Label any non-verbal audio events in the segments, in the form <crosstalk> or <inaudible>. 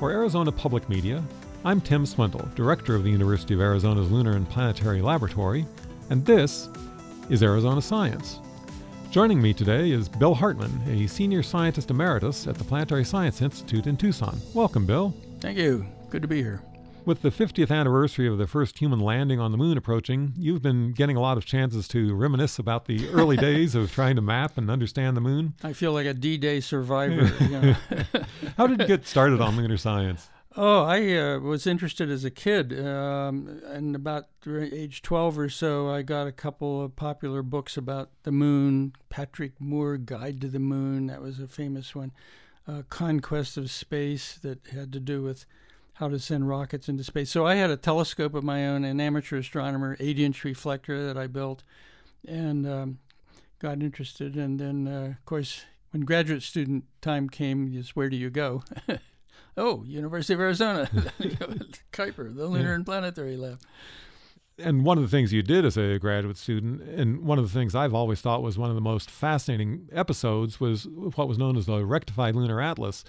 For Arizona Public Media, I'm Tim Swindle, Director of the University of Arizona's Lunar and Planetary Laboratory, and this is Arizona Science. Joining me today is Bill Hartmann, a Senior Scientist Emeritus at the Planetary Science Institute in Tucson. Welcome, Bill. Thank you. Good to be here. With the 50th anniversary of the first human landing on the moon approaching, you've been getting a lot of chances to reminisce about the early <laughs> days of trying to map and understand the moon. I feel like a D Day survivor. you know. <laughs> How did you get started on lunar science? Oh, I uh, was interested as a kid. Um, and about age 12 or so, I got a couple of popular books about the moon. Patrick Moore, Guide to the Moon, that was a famous one. Uh, Conquest of Space, that had to do with how to send rockets into space. So I had a telescope of my own, an amateur astronomer, eight inch reflector that I built, and um, got interested. And then, uh, of course, when graduate student time came, is where do you go? <laughs> oh, University of Arizona, <laughs> Kuiper, the Lunar yeah. and Planetary Lab. And one of the things you did as a graduate student, and one of the things I've always thought was one of the most fascinating episodes, was what was known as the Rectified Lunar Atlas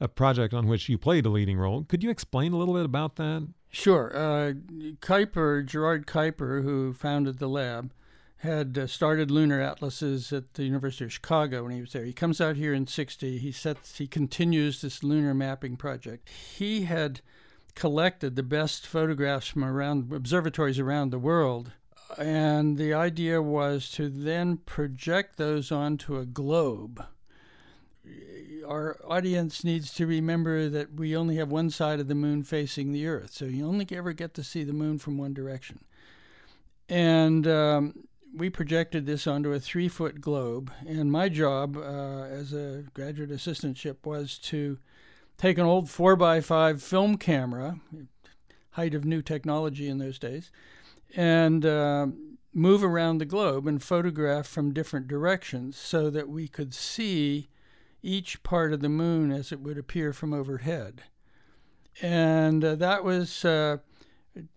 a project on which you played a leading role. Could you explain a little bit about that? Sure. Uh, Kuiper, Gerard Kuiper, who founded the lab, had uh, started lunar atlases at the University of Chicago when he was there. He comes out here in 60. He sets he continues this lunar mapping project. He had collected the best photographs from around observatories around the world. And the idea was to then project those onto a globe our audience needs to remember that we only have one side of the moon facing the Earth, so you only ever get to see the moon from one direction. And um, we projected this onto a three foot globe, and my job uh, as a graduate assistantship was to take an old 4x5 film camera, height of new technology in those days, and uh, move around the globe and photograph from different directions so that we could see each part of the moon as it would appear from overhead. And uh, that was uh,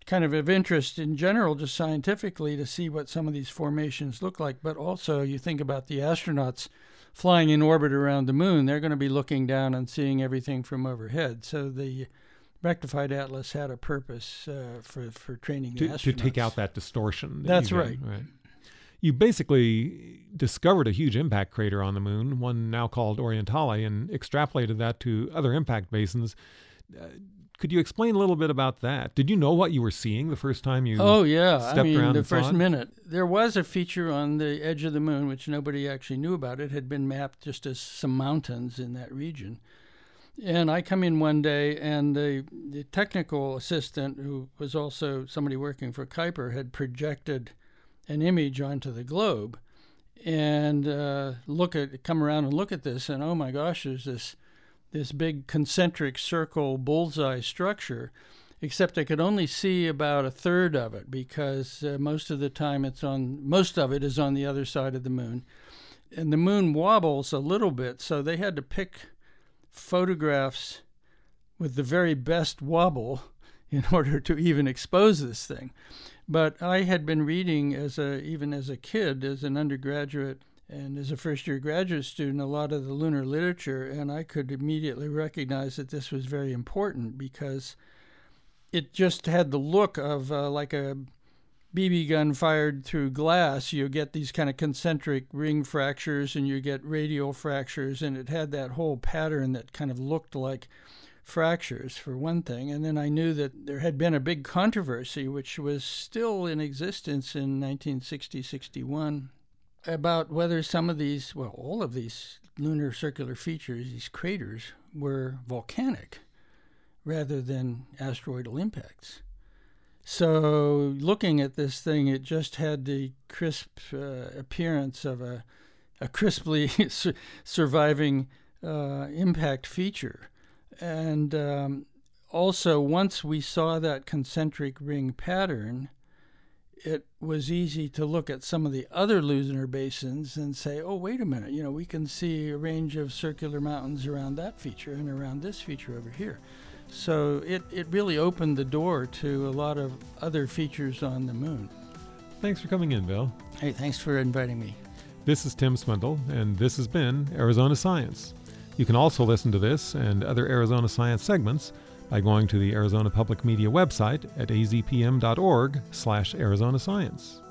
kind of of interest in general, just scientifically, to see what some of these formations look like. But also, you think about the astronauts flying in orbit around the moon, they're going to be looking down and seeing everything from overhead. So the rectified atlas had a purpose uh, for, for training to, astronauts. To take out that distortion. That That's right. right you basically discovered a huge impact crater on the moon, one now called Orientale, and extrapolated that to other impact basins. Uh, could you explain a little bit about that? Did you know what you were seeing the first time you? Oh yeah, stepped I mean around the first minute there was a feature on the edge of the moon which nobody actually knew about. It had been mapped just as some mountains in that region. And I come in one day, and the, the technical assistant, who was also somebody working for Kuiper, had projected an image onto the globe and uh, look at come around and look at this and oh my gosh there's this this big concentric circle bullseye structure except I could only see about a third of it because uh, most of the time it's on most of it is on the other side of the moon. And the moon wobbles a little bit so they had to pick photographs with the very best wobble <laughs> in order to even expose this thing but I had been reading as a even as a kid, as an undergraduate and as a first year graduate student, a lot of the lunar literature, and I could immediately recognize that this was very important because it just had the look of uh, like a BB gun fired through glass. You get these kind of concentric ring fractures and you get radial fractures, and it had that whole pattern that kind of looked like fractures, for one thing. And then I knew that there had been a big controversy, which was still in existence in 1960 61, about whether some of these, well, all of these lunar circular features, these craters, were volcanic rather than asteroidal impacts. So, looking at this thing, it just had the crisp uh, appearance of a, a crisply <laughs> surviving uh, impact feature. And um, also, once we saw that concentric ring pattern, it was easy to look at some of the other lunar basins and say, oh, wait a minute, you know, we can see a range of circular mountains around that feature and around this feature over here. So it, it really opened the door to a lot of other features on the moon. Thanks for coming in, Bill. Hey, thanks for inviting me. This is Tim Swindle, and this has been Arizona Science. You can also listen to this and other Arizona Science segments by going to the Arizona Public Media website at azpm.org slash Arizona Science.